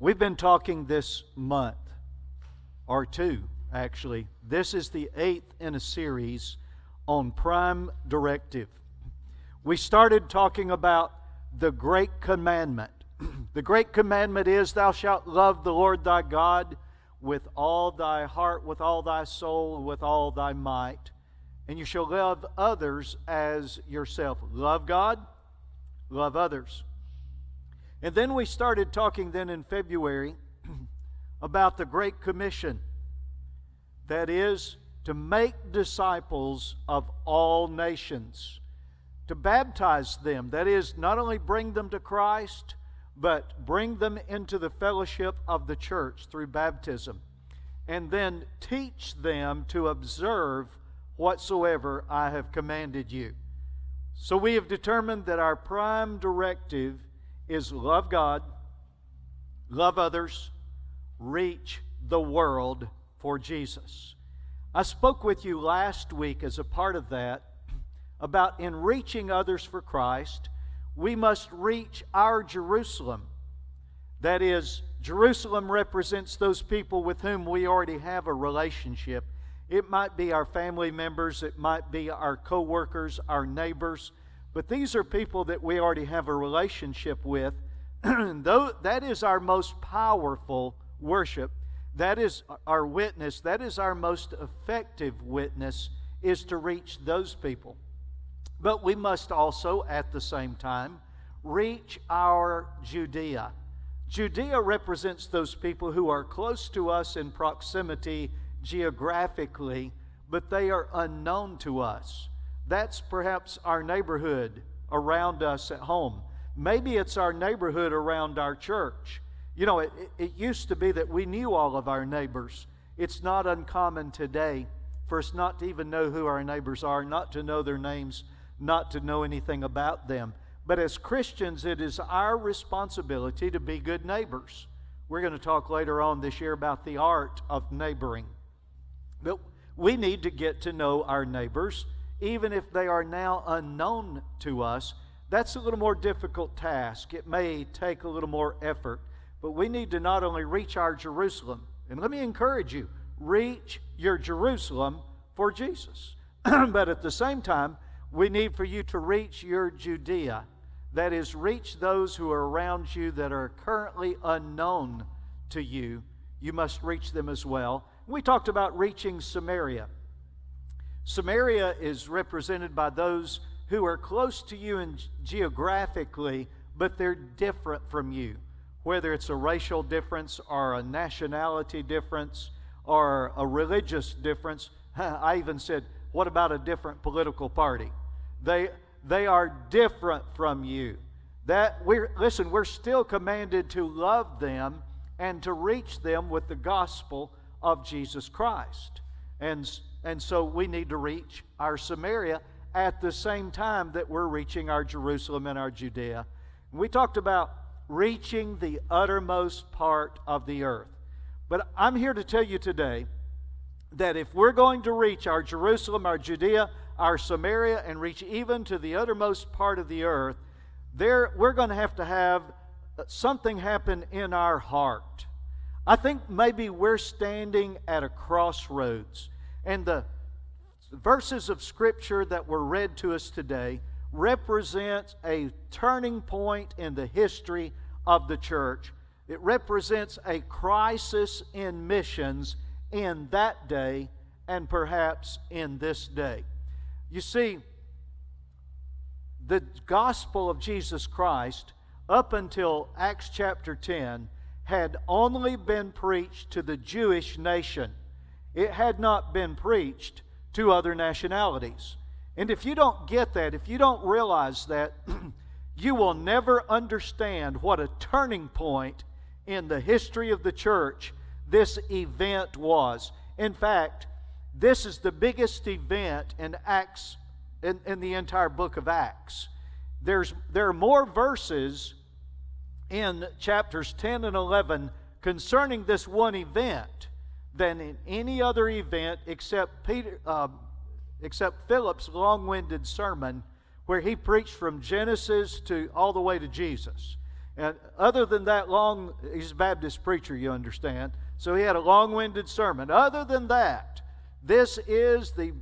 We've been talking this month, or two actually. This is the eighth in a series on Prime Directive. We started talking about the Great Commandment. the Great Commandment is, Thou shalt love the Lord thy God with all thy heart, with all thy soul, with all thy might. And you shall love others as yourself. Love God, love others. And then we started talking then in February about the Great Commission. That is, to make disciples of all nations, to baptize them. That is, not only bring them to Christ, but bring them into the fellowship of the church through baptism. And then teach them to observe whatsoever I have commanded you. So we have determined that our prime directive is love God, love others, reach the world for Jesus. I spoke with you last week as a part of that about in reaching others for Christ, we must reach our Jerusalem. That is, Jerusalem represents those people with whom we already have a relationship. It might be our family members, it might be our co workers, our neighbors, but these are people that we already have a relationship with. Though that is our most powerful worship. That is our witness. That is our most effective witness is to reach those people. But we must also at the same time reach our Judea. Judea represents those people who are close to us in proximity geographically, but they are unknown to us. That's perhaps our neighborhood around us at home. Maybe it's our neighborhood around our church. You know, it, it used to be that we knew all of our neighbors. It's not uncommon today for us not to even know who our neighbors are, not to know their names, not to know anything about them. But as Christians, it is our responsibility to be good neighbors. We're going to talk later on this year about the art of neighboring. But we need to get to know our neighbors even if they are now unknown to us, that's a little more difficult task. It may take a little more effort, but we need to not only reach our Jerusalem, and let me encourage you, reach your Jerusalem for Jesus. but at the same time, we need for you to reach your Judea. That is, reach those who are around you that are currently unknown to you. You must reach them as well. We talked about reaching Samaria. Samaria is represented by those who are close to you in geographically, but they're different from you. Whether it's a racial difference or a nationality difference or a religious difference. I even said, what about a different political party? They, they are different from you. That we're, listen, we're still commanded to love them and to reach them with the gospel of Jesus Christ. And and so we need to reach our Samaria at the same time that we're reaching our Jerusalem and our Judea. We talked about reaching the uttermost part of the earth. But I'm here to tell you today that if we're going to reach our Jerusalem, our Judea, our Samaria, and reach even to the uttermost part of the earth, there we're going to have to have uh, something happen in our heart. I think maybe we're standing at a crossroads. And the verses of Scripture that were read to us today represent a turning point in the history of the church. It represents a crisis in missions in that day and perhaps in this day. You see, the gospel of Jesus Christ, up until Acts chapter 10, had only been preached to the Jewish nation it had not been preached to other nationalities. And if you don't get that, if you don't realize that, you will never understand what a turning point in the history of the church this event was. In fact, this is the biggest event in Acts in, in the entire book of Acts. There's, there are more verses in chapters 10 and 11 concerning this one event than in any other event except Peter, uh, except Philip's long-winded sermon, where he preached from Genesis to all the way to Jesus. And other than that long, he's a Baptist preacher, you understand. So he had a long winded sermon. Other than that, this is the,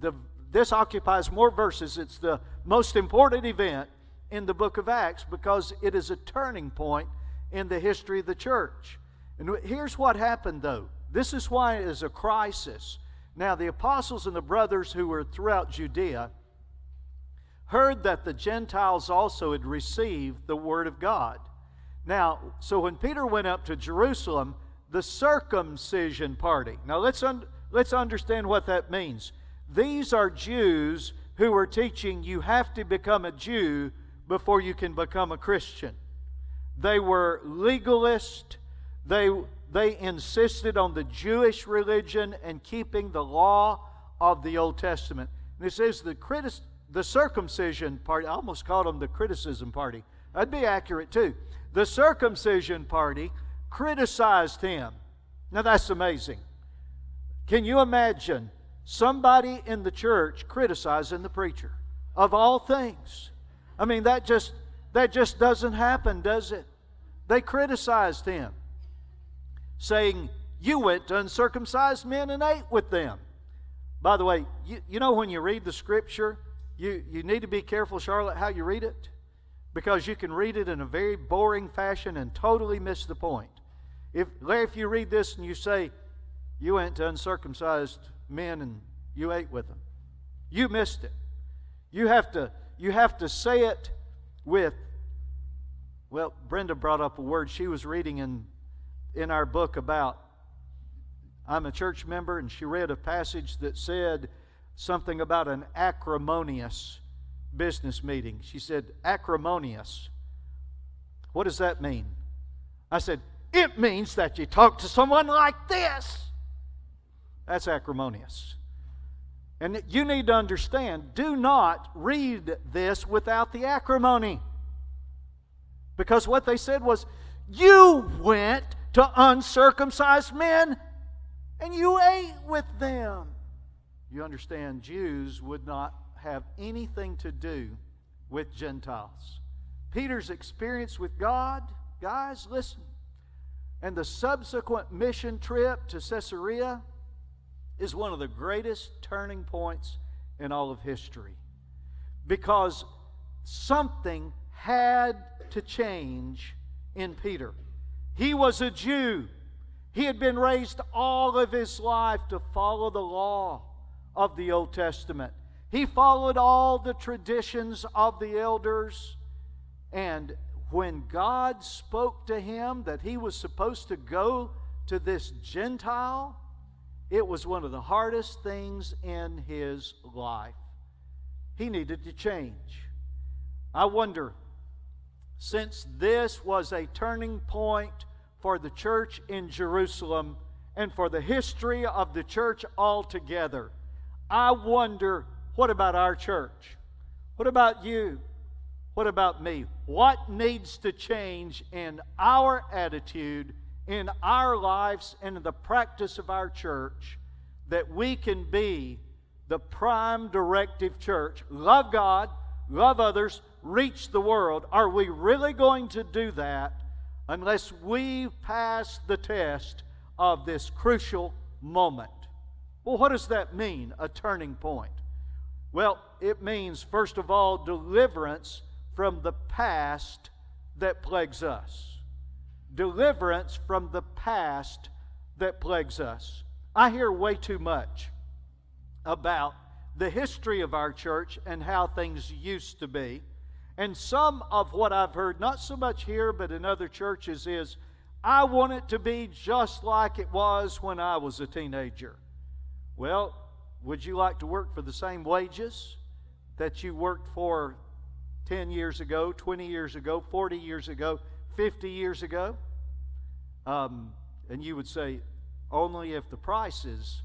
the this occupies more verses. It's the most important event in the book of Acts because it is a turning point in the history of the church. And here's what happened though. This is why it is a crisis. Now, the apostles and the brothers who were throughout Judea heard that the Gentiles also had received the word of God. Now, so when Peter went up to Jerusalem, the circumcision party. Now, let's, un- let's understand what that means. These are Jews who were teaching you have to become a Jew before you can become a Christian. They were legalist. They, they insisted on the Jewish religion and keeping the law of the Old Testament. This is the critic, the circumcision party. I almost called them the criticism party. That'd be accurate too. The circumcision party criticized him. Now that's amazing. Can you imagine somebody in the church criticizing the preacher of all things? I mean that just that just doesn't happen, does it? They criticized him, saying, You went to uncircumcised men and ate with them. By the way, you, you know when you read the scripture, you, you need to be careful, Charlotte, how you read it, because you can read it in a very boring fashion and totally miss the point. If, Larry, if you read this and you say, You went to uncircumcised men and you ate with them, you missed it. You have to, you have to say it with, well, Brenda brought up a word she was reading in, in our book about I'm a church member, and she read a passage that said, something about an acrimonious business meeting. She said, acrimonious. What does that mean? I said, it means that you talk to someone like this. That's acrimonious. And you need to understand do not read this without the acrimony. Because what they said was, you went to uncircumcised men and you ate with them. You understand, Jews would not have anything to do with Gentiles. Peter's experience with God, guys, listen, and the subsequent mission trip to Caesarea is one of the greatest turning points in all of history because something had to change in Peter. He was a Jew. He had been raised all of his life to follow the law of the Old Testament. He followed all the traditions of the elders. And when God spoke to him that he was supposed to go to this Gentile, it was one of the hardest things in his life. He needed to change. I wonder, since this was a turning point for the church in Jerusalem and for the history of the church altogether, I wonder what about our church? What about you? What about me? What needs to change in our attitude, in our lives, and in the practice of our church that we can be the prime directive church? Love God, love others, reach the world. Are we really going to do that unless we pass the test of this crucial moment? Well, what does that mean, a turning point? Well, it means, first of all, deliverance from the past that plagues us. Deliverance from the past that plagues us. I hear way too much about the history of our church and how things used to be. And some of what I've heard, not so much here, but in other churches, is I want it to be just like it was when I was a teenager. Well, would you like to work for the same wages that you worked for 10 years ago, 20 years ago, 40 years ago, 50 years ago? Um, and you would say, only if the prices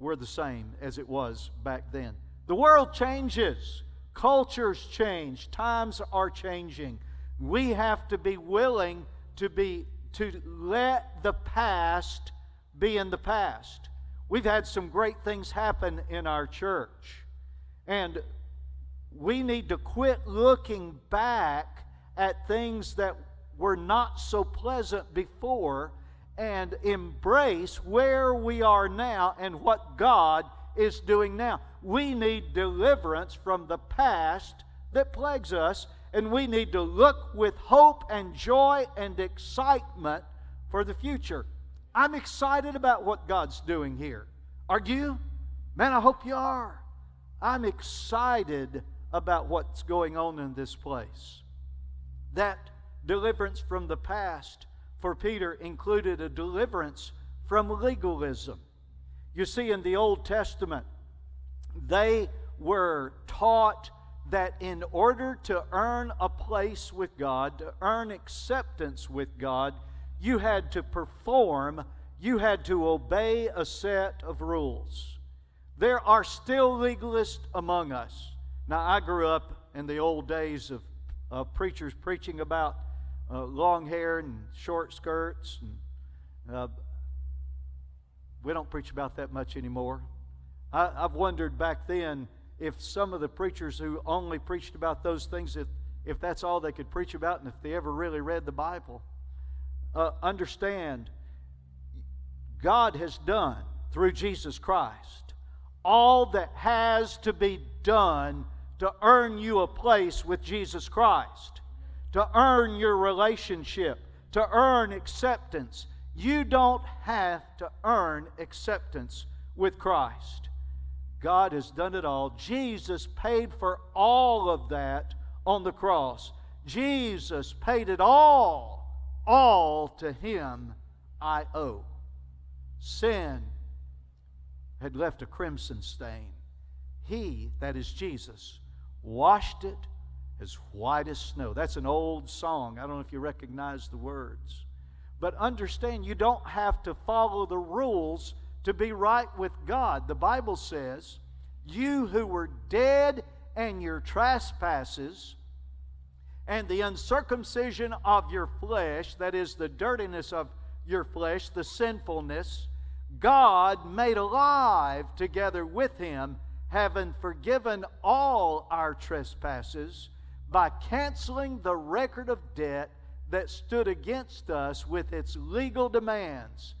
were the same as it was back then. The world changes, cultures change, times are changing. We have to be willing to be to let the past be in the past. We've had some great things happen in our church. And we need to quit looking back at things that were not so pleasant before and embrace where we are now and what God is doing now. We need deliverance from the past that plagues us, and we need to look with hope and joy and excitement for the future. I'm excited about what God's doing here. Are you? Man, I hope you are. I'm excited about what's going on in this place. That deliverance from the past for Peter included a deliverance from legalism. You see, in the Old Testament, they were taught that in order to earn a place with God, to earn acceptance with God, you had to perform, you had to obey a set of rules. There are still legalists among us. Now, I grew up in the old days of, of preachers preaching about uh, long hair and short skirts. And, uh, we don't preach about that much anymore. I, I've wondered back then if some of the preachers who only preached about those things, if, if that's all they could preach about and if they ever really read the Bible. Uh, understand, God has done through Jesus Christ all that has to be done to earn you a place with Jesus Christ to earn your relationship, to earn acceptance. You don't have to earn acceptance with Christ. God has done it all. Jesus paid for all of that on the cross. Jesus paid it all. All to Him I owe. Sin had left a crimson stain. He, that is Jesus, washed it as white as snow. That's an old song. I don't know if you recognize the words. But understand, you don't have to follow the rules to be right with God. The Bible says, You who were dead and your trespasses, and the uncircumcision of your flesh, that is, the dirtiness of your flesh, the sinfulness, God made alive together with him, having forgiven all our trespasses by canceling the record of debt that stood against us with its legal demands.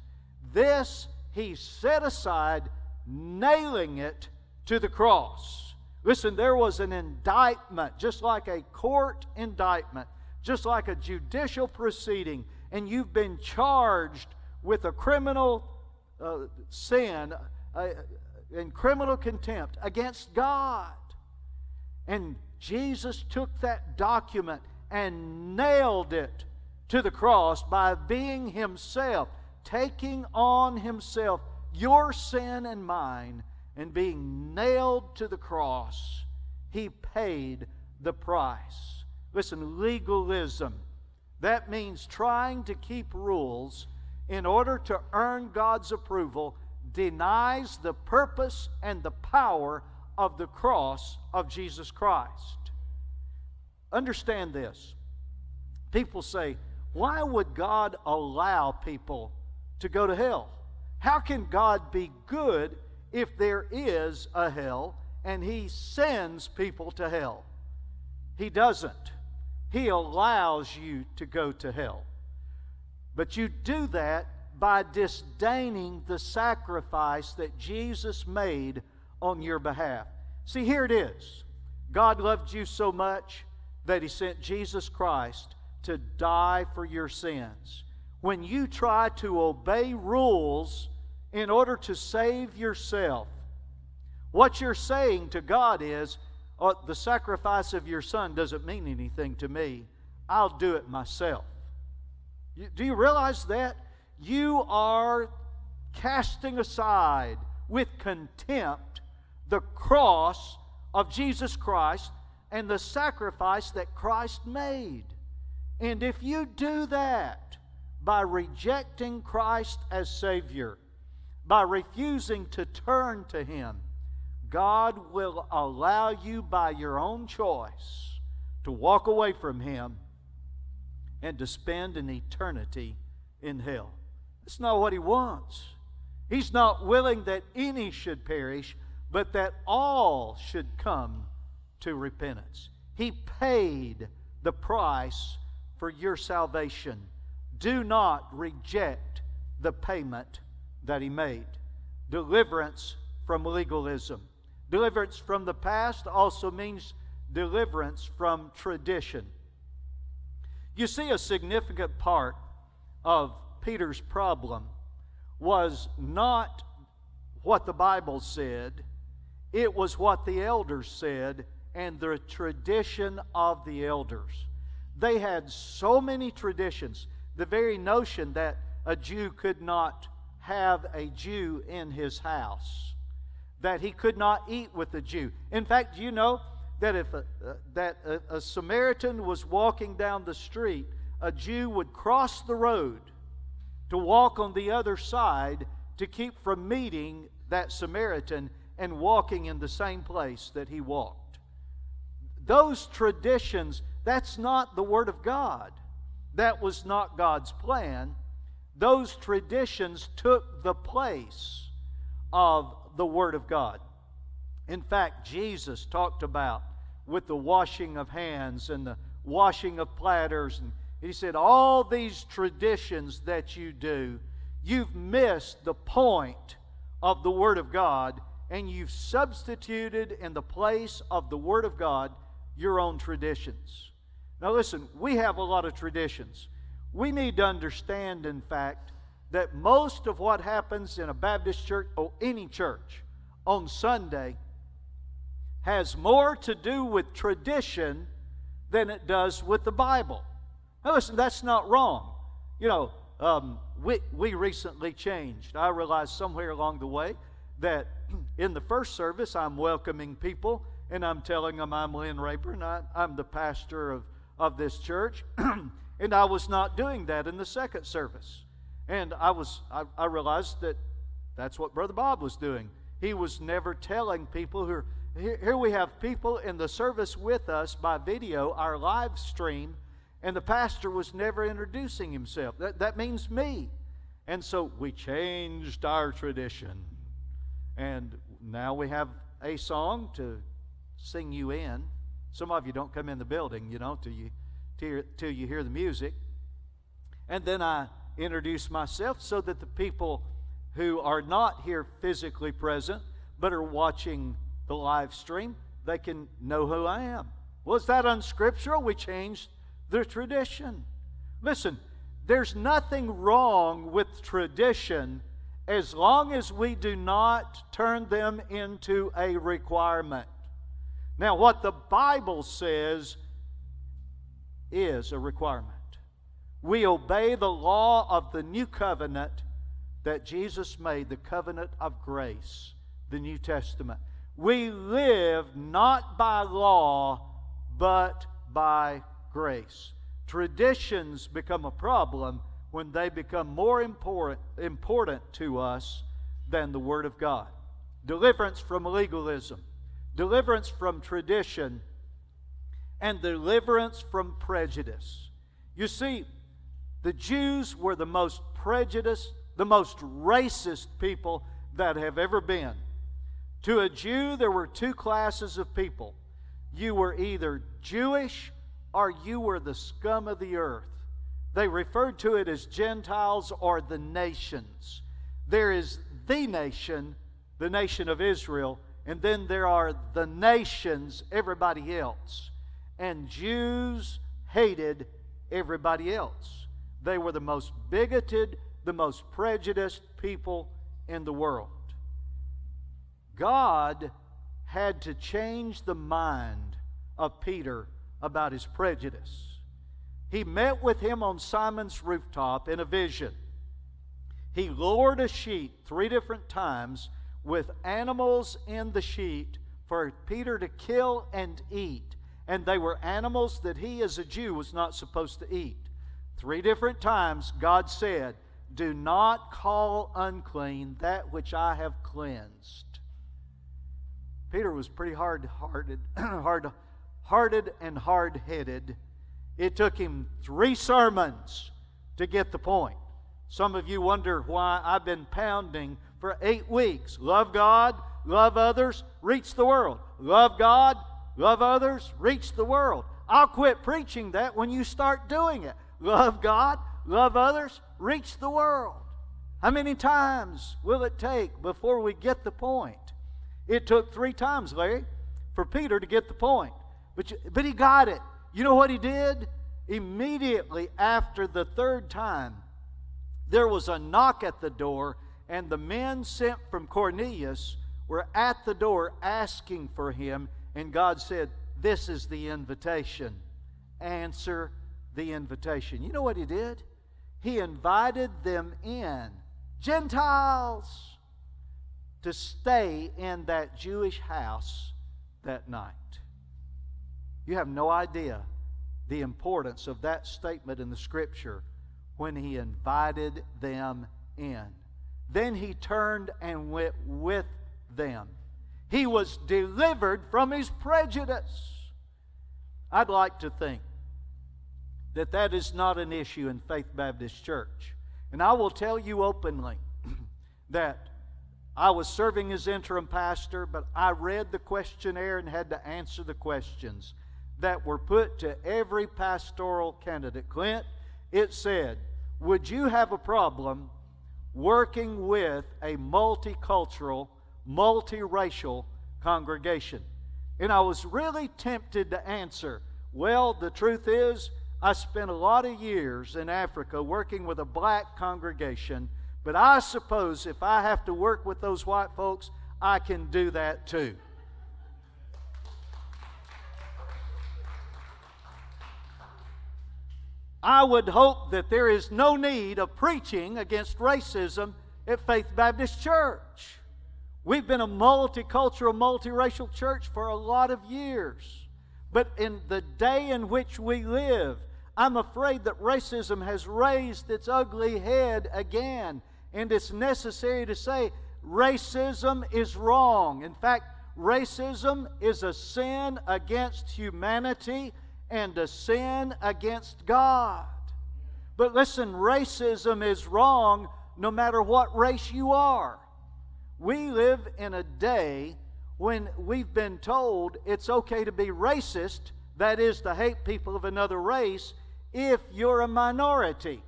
This he set aside, nailing it to the cross. Listen, there was an indictment, just like a court indictment, just like a judicial proceeding, and you've been charged with a criminal uh, sin uh, and criminal contempt against God. And Jesus took that document and nailed it to the cross by being Himself, taking on Himself your sin and mine, and being nailed to the cross. He paid the price. Listen, legalism, that means trying to keep rules in order to earn God's approval, denies the purpose and the power of the cross of Jesus Christ. Understand this. People say, why would God allow people to go to hell? How can God be good if there is a hell and He sends people to hell? He doesn't. He allows you to go to hell. But you do that by disdaining the sacrifice that Jesus made on your behalf. See, here it is God loved you so much that He sent Jesus Christ to die for your sins. When you try to obey rules in order to save yourself, what you're saying to God is, oh, the sacrifice of your son doesn't mean anything to me. I'll do it myself. You, do you realize that? You are casting aside with contempt the cross of Jesus Christ and the sacrifice that Christ made. And if you do that by rejecting Christ as Savior, by refusing to turn to Him, God will allow you by your own choice to walk away from Him and to spend an eternity in hell. That's not what He wants. He's not willing that any should perish, but that all should come to repentance. He paid the price for your salvation. Do not reject the payment that He made. Deliverance from legalism. Deliverance from the past also means deliverance from tradition. You see, a significant part of Peter's problem was not what the Bible said, it was what the elders said and the tradition of the elders. They had so many traditions. The very notion that a Jew could not have a Jew in his house, that he could not eat with a Jew. In fact, you know that if a, uh, that a, a Samaritan was walking down the street, a Jew would cross the road to walk on the other side to keep from meeting that Samaritan and walking in the same place that he walked. Those traditions, that's not the Word of God. That was not God's plan. Those traditions took the place of the Word of God. In fact, Jesus talked about with the washing of hands and the washing of platters. And he said, All these traditions that you do, you've missed the point of the Word of God, and you've substituted in the place of the Word of God your own traditions. Now, listen, we have a lot of traditions. We need to understand, in fact, that most of what happens in a Baptist church or any church on Sunday has more to do with tradition than it does with the Bible. Now, listen, that's not wrong. You know, um, we, we recently changed. I realized somewhere along the way that in the first service, I'm welcoming people and I'm telling them I'm Lynn Rayburn. I, I'm the pastor of, of this church. and I was not doing that in the second service. And I was I, I realized that that's what Brother Bob was doing. He was never telling people who here, here we have people in the service with us by video, our live stream, and the pastor was never introducing himself. That, that means me. And so we changed our tradition. And now we have a song to sing you in. Some of you don't come in the building, you know, till you, till, till you hear the music. And then I introduce myself so that the people who are not here physically present but are watching the live stream, they can know who I am. Was that unscriptural? We changed the tradition. Listen, there's nothing wrong with tradition as long as we do not turn them into a requirement. Now, what the Bible says is a requirement. We obey the law of the new covenant that Jesus made, the covenant of grace, the New Testament. We live not by law, but by grace. Traditions become a problem when they become more important, important to us than the Word of God. Deliverance from legalism, deliverance from tradition, and deliverance from prejudice. You see, the Jews were the most prejudiced, the most racist people that have ever been. To a Jew, there were two classes of people. You were either Jewish or you were the scum of the earth. They referred to it as Gentiles or the nations. There is the nation, the nation of Israel, and then there are the nations, everybody else. And Jews hated everybody else. They were the most bigoted, the most prejudiced people in the world. God had to change the mind of Peter about his prejudice. He met with him on Simon's rooftop in a vision. He lowered a sheet three different times with animals in the sheet for Peter to kill and eat. And they were animals that he, as a Jew, was not supposed to eat. Three different times, God said, Do not call unclean that which I have cleansed. Peter was pretty hard hearted, hard hearted and hard headed. It took him three sermons to get the point. Some of you wonder why I've been pounding for eight weeks. Love God, love others, reach the world. Love God, love others, reach the world. I'll quit preaching that when you start doing it. Love God, love others, reach the world. How many times will it take before we get the point? It took three times, Larry, for Peter to get the point. But, you, but he got it. You know what he did? Immediately after the third time, there was a knock at the door, and the men sent from Cornelius were at the door asking for him. And God said, This is the invitation. Answer the invitation. You know what he did? He invited them in Gentiles to stay in that Jewish house that night. You have no idea the importance of that statement in the scripture when he invited them in. Then he turned and went with them. He was delivered from his prejudice. I'd like to think that that is not an issue in Faith Baptist Church. And I will tell you openly that I was serving as interim pastor, but I read the questionnaire and had to answer the questions that were put to every pastoral candidate. Clint, it said, Would you have a problem working with a multicultural, multiracial congregation? And I was really tempted to answer, Well, the truth is, I spent a lot of years in Africa working with a black congregation, but I suppose if I have to work with those white folks, I can do that too. I would hope that there is no need of preaching against racism at Faith Baptist Church. We've been a multicultural, multiracial church for a lot of years. But in the day in which we live, I'm afraid that racism has raised its ugly head again. And it's necessary to say racism is wrong. In fact, racism is a sin against humanity and a sin against God. But listen, racism is wrong no matter what race you are. We live in a day when we've been told it's okay to be racist, that is, to hate people of another race, if you're a minority.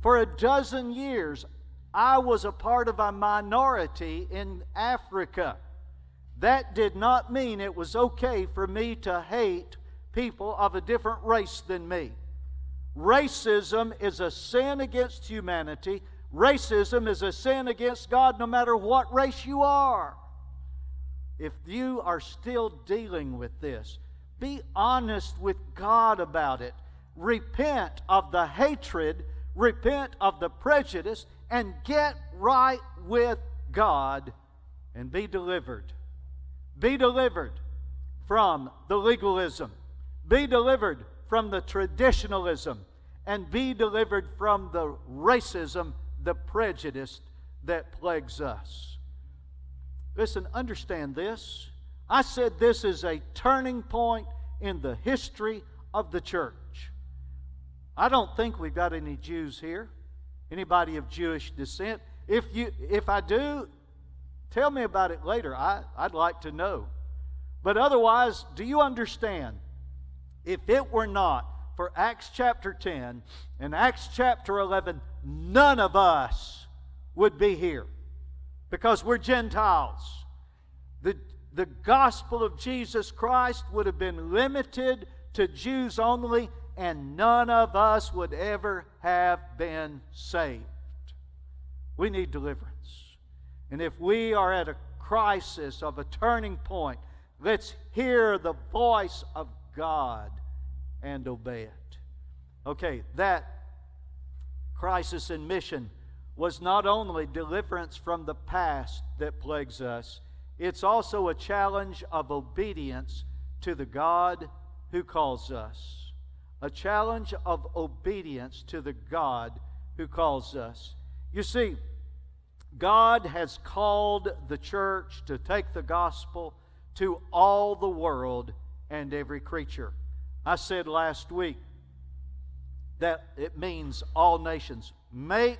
For a dozen years, I was a part of a minority in Africa. That did not mean it was okay for me to hate people of a different race than me. Racism is a sin against humanity. Racism is a sin against God no matter what race you are. If you are still dealing with this, be honest with God about it repent of the hatred, repent of the prejudice, and get right with God and be delivered. Be delivered from the legalism. Be delivered from the traditionalism. And be delivered from the racism, the prejudice that plagues us. Listen, understand this. I said this is a turning point in the history of the church. I don't think we've got any Jews here. Anybody of Jewish descent? If you if I do, tell me about it later. I, I'd like to know. But otherwise, do you understand? If it were not for Acts chapter 10 and Acts chapter 11, none of us would be here because we're Gentiles. The, the gospel of Jesus Christ would have been limited to Jews only, and none of us would ever have been saved. We need deliverance. And if we are at a crisis of a turning point, let's hear the voice of God and obey it. Okay, that crisis in mission was not only deliverance from the past that plagues us, it's also a challenge of obedience to the God who calls us a challenge of obedience to the God who calls us. You see, God has called the church to take the gospel to all the world and every creature. I said last week that it means all nations. Make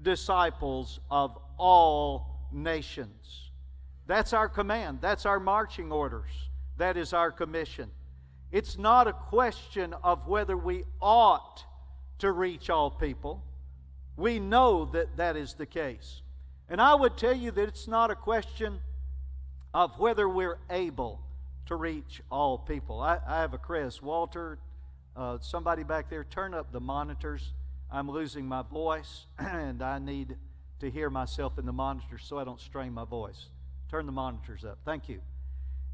disciples of all nations. That's our command. That's our marching orders. That is our commission. It's not a question of whether we ought to reach all people. We know that that is the case. And I would tell you that it's not a question of whether we're able to reach all people. I, I have a Chris. Walter, uh, somebody back there, turn up the monitors. I'm losing my voice, and I need to hear myself in the monitors so I don't strain my voice. Turn the monitors up. Thank you.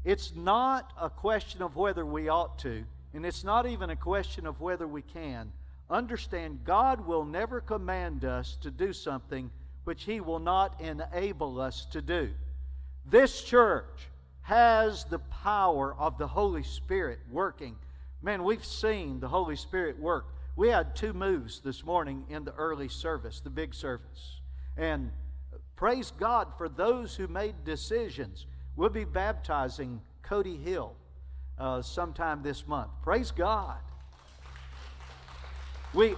It's not a question of whether we ought to, and it's not even a question of whether we can. Understand, God will never command us to do something which He will not enable us to do. This church has the power of the Holy Spirit working. Man, we've seen the Holy Spirit work. We had two moves this morning in the early service, the big service. And praise God for those who made decisions. We'll be baptizing Cody Hill uh, sometime this month. Praise God. We,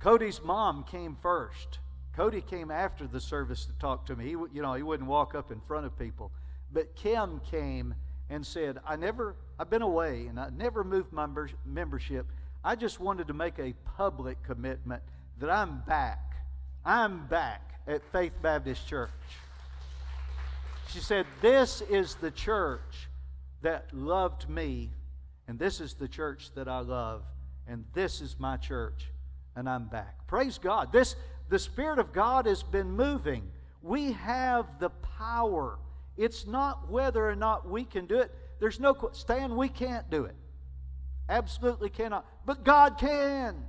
Cody's mom came first. Cody came after the service to talk to me. He, you know, he wouldn't walk up in front of people. But Kim came and said, I never, I've been away and I never moved my membership. I just wanted to make a public commitment that I'm back. I'm back at Faith Baptist Church. She said, This is the church that loved me, and this is the church that I love, and this is my church, and I'm back. Praise God. This the Spirit of God has been moving. We have the power. It's not whether or not we can do it. There's no Stan, we can't do it. Absolutely cannot. But God can.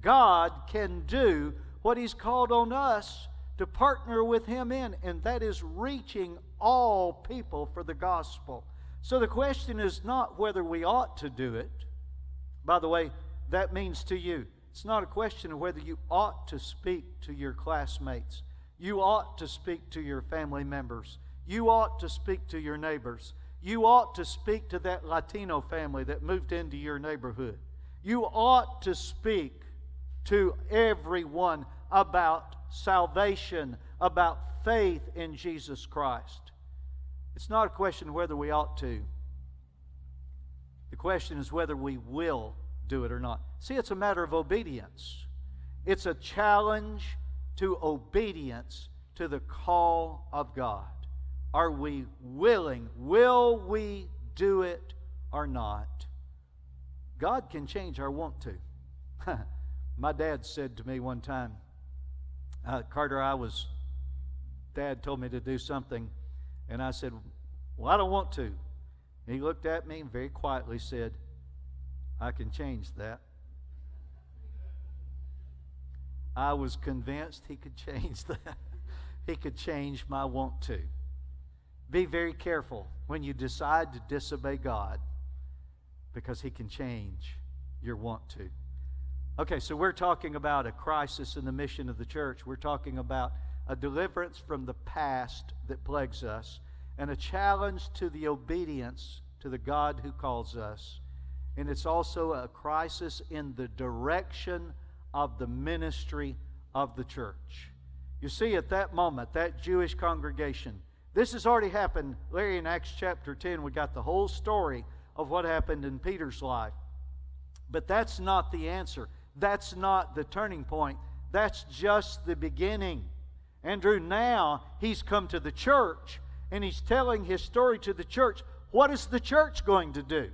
God can do what He's called on us to partner with Him in, and that is reaching all people for the gospel. So the question is not whether we ought to do it. By the way, that means to you, it's not a question of whether you ought to speak to your classmates. You ought to speak to your family members. You ought to speak to your neighbors. You ought to speak to that Latino family that moved into your neighborhood. You ought to speak to everyone about salvation, about faith in Jesus Christ. It's not a question whether we ought to. The question is whether we will do it or not. See, it's a matter of obedience. It's a challenge to obedience to the call of God. Are we willing? Will we do it or not? God can change our want to. My dad said to me one time, uh, Carter, I was, Dad told me to do something, and I said, Well, I don't want to. And he looked at me and very quietly said, I can change that. I was convinced he could change that. he could change my want to. Be very careful when you decide to disobey God because he can change your want to. Okay, so we're talking about a crisis in the mission of the church. We're talking about a deliverance from the past that plagues us and a challenge to the obedience to the God who calls us. And it's also a crisis in the direction of the ministry of the church. You see, at that moment, that Jewish congregation, this has already happened. Larry, in Acts chapter 10, we got the whole story of what happened in Peter's life. But that's not the answer. That's not the turning point. That's just the beginning. Andrew, now he's come to the church and he's telling his story to the church. What is the church going to do?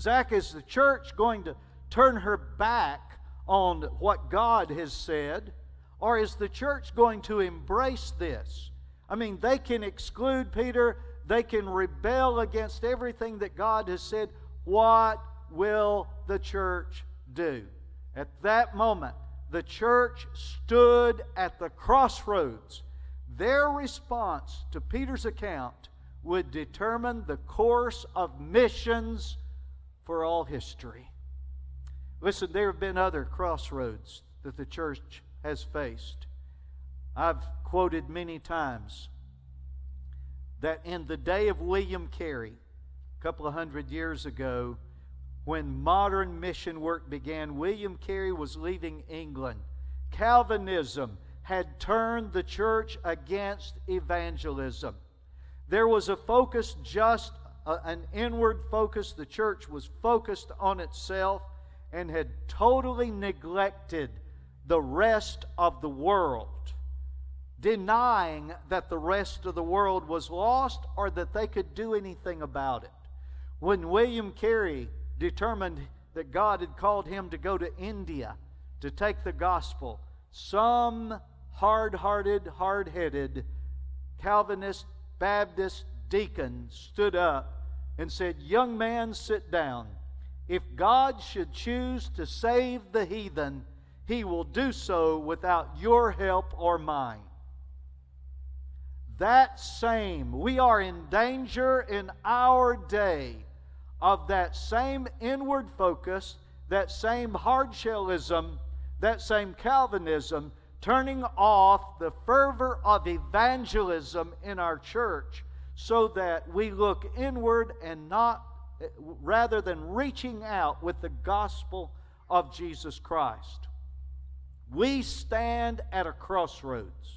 Zach, is the church going to turn her back on what God has said? Or is the church going to embrace this? I mean, they can exclude Peter, they can rebel against everything that God has said. What will the church do? At that moment, the church stood at the crossroads. Their response to Peter's account would determine the course of missions for all history. Listen, there have been other crossroads that the church has faced. I've quoted many times that in the day of William Carey, a couple of hundred years ago, when modern mission work began, William Carey was leaving England. Calvinism had turned the church against evangelism. There was a focus just uh, an inward focus. The church was focused on itself and had totally neglected the rest of the world, denying that the rest of the world was lost or that they could do anything about it. When William Carey determined that God had called him to go to India to take the gospel, some hard hearted, hard headed Calvinist, Baptist deacon stood up and said, Young man, sit down. If God should choose to save the heathen, he will do so without your help or mine. That same, we are in danger in our day of that same inward focus, that same hardshellism, that same Calvinism turning off the fervor of evangelism in our church so that we look inward and not rather than reaching out with the gospel of Jesus Christ. We stand at a crossroads.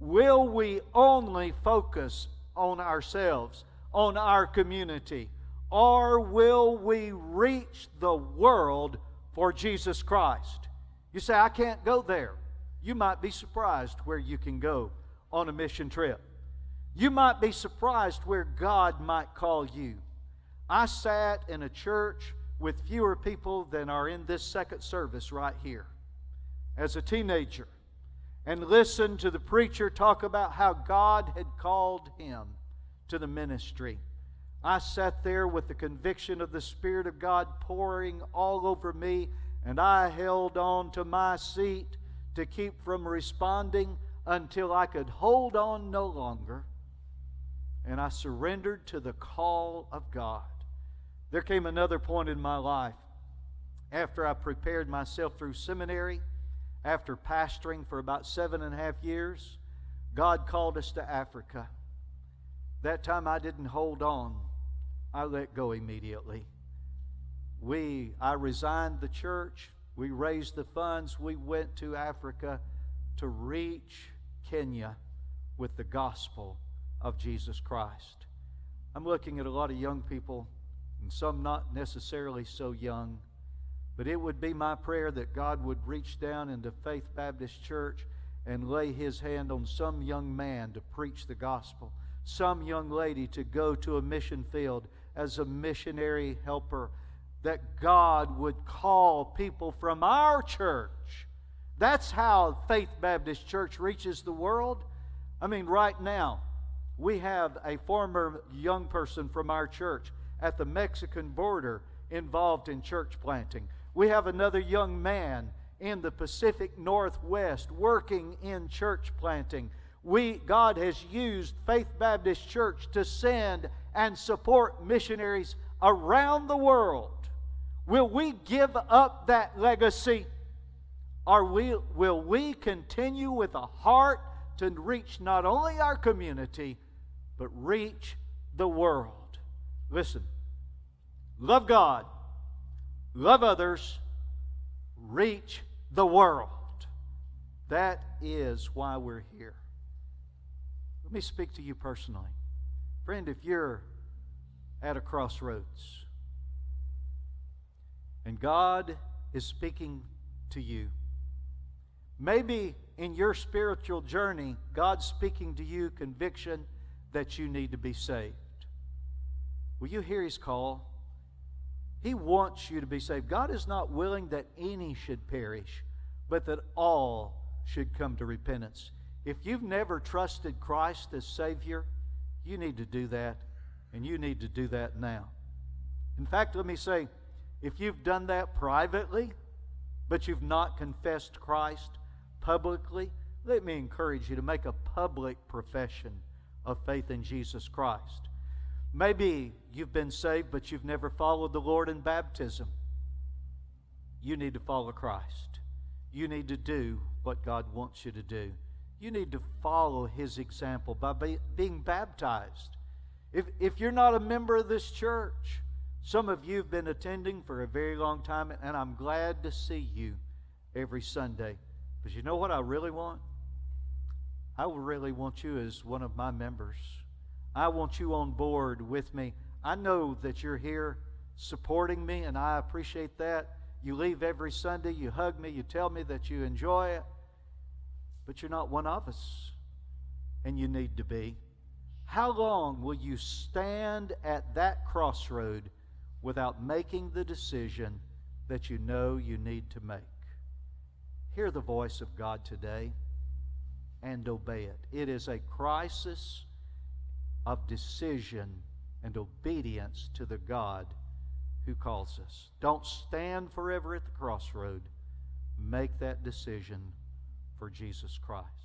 Will we only focus on ourselves, on our community, or will we reach the world for Jesus Christ? You say, I can't go there. You might be surprised where you can go on a mission trip. You might be surprised where God might call you. I sat in a church with fewer people than are in this second service right here as a teenager and listened to the preacher talk about how God had called him to the ministry. I sat there with the conviction of the Spirit of God pouring all over me, and I held on to my seat to keep from responding until I could hold on no longer. And I surrendered to the call of God. There came another point in my life after I prepared myself through seminary, after pastoring for about seven and a half years. God called us to Africa. That time I didn't hold on, I let go immediately. We, I resigned the church, we raised the funds. We went to Africa to reach Kenya with the gospel of Jesus Christ. I'm looking at a lot of young people, and some not necessarily so young, but it would be my prayer that God would reach down into Faith Baptist Church and lay his hand on some young man to preach the gospel, some young lady to go to a mission field as a missionary helper that God would call people from our church. That's how Faith Baptist Church reaches the world. I mean, right now, we have a former young person from our church at the Mexican border involved in church planting. We have another young man in the Pacific Northwest working in church planting. We, God has used Faith Baptist Church to send and support missionaries around the world. Will we give up that legacy? Or will, will we continue with a heart to reach not only our community, but reach the world? Listen, love God, love others, reach the world. That is why we're here. Let me speak to you personally. Friend, if you're at a crossroads, and God is speaking to you. Maybe in your spiritual journey, God's speaking to you conviction that you need to be saved. Will you hear His call? He wants you to be saved. God is not willing that any should perish, but that all should come to repentance. If you've never trusted Christ as Savior, you need to do that, and you need to do that now. In fact, let me say, if you've done that privately, but you've not confessed Christ publicly, let me encourage you to make a public profession of faith in Jesus Christ. Maybe you've been saved, but you've never followed the Lord in baptism. You need to follow Christ. You need to do what God wants you to do. You need to follow His example by be, being baptized. If, if you're not a member of this church, some of you have been attending for a very long time, and I'm glad to see you every Sunday. But you know what I really want? I really want you as one of my members. I want you on board with me. I know that you're here supporting me, and I appreciate that. You leave every Sunday, you hug me, you tell me that you enjoy it, but you're not one of us, and you need to be. How long will you stand at that crossroad without making the decision that you know you need to make? Hear the voice of God today and obey it. It is a crisis of decision and obedience to the God who calls us. Don't stand forever at the crossroad. Make that decision for Jesus Christ.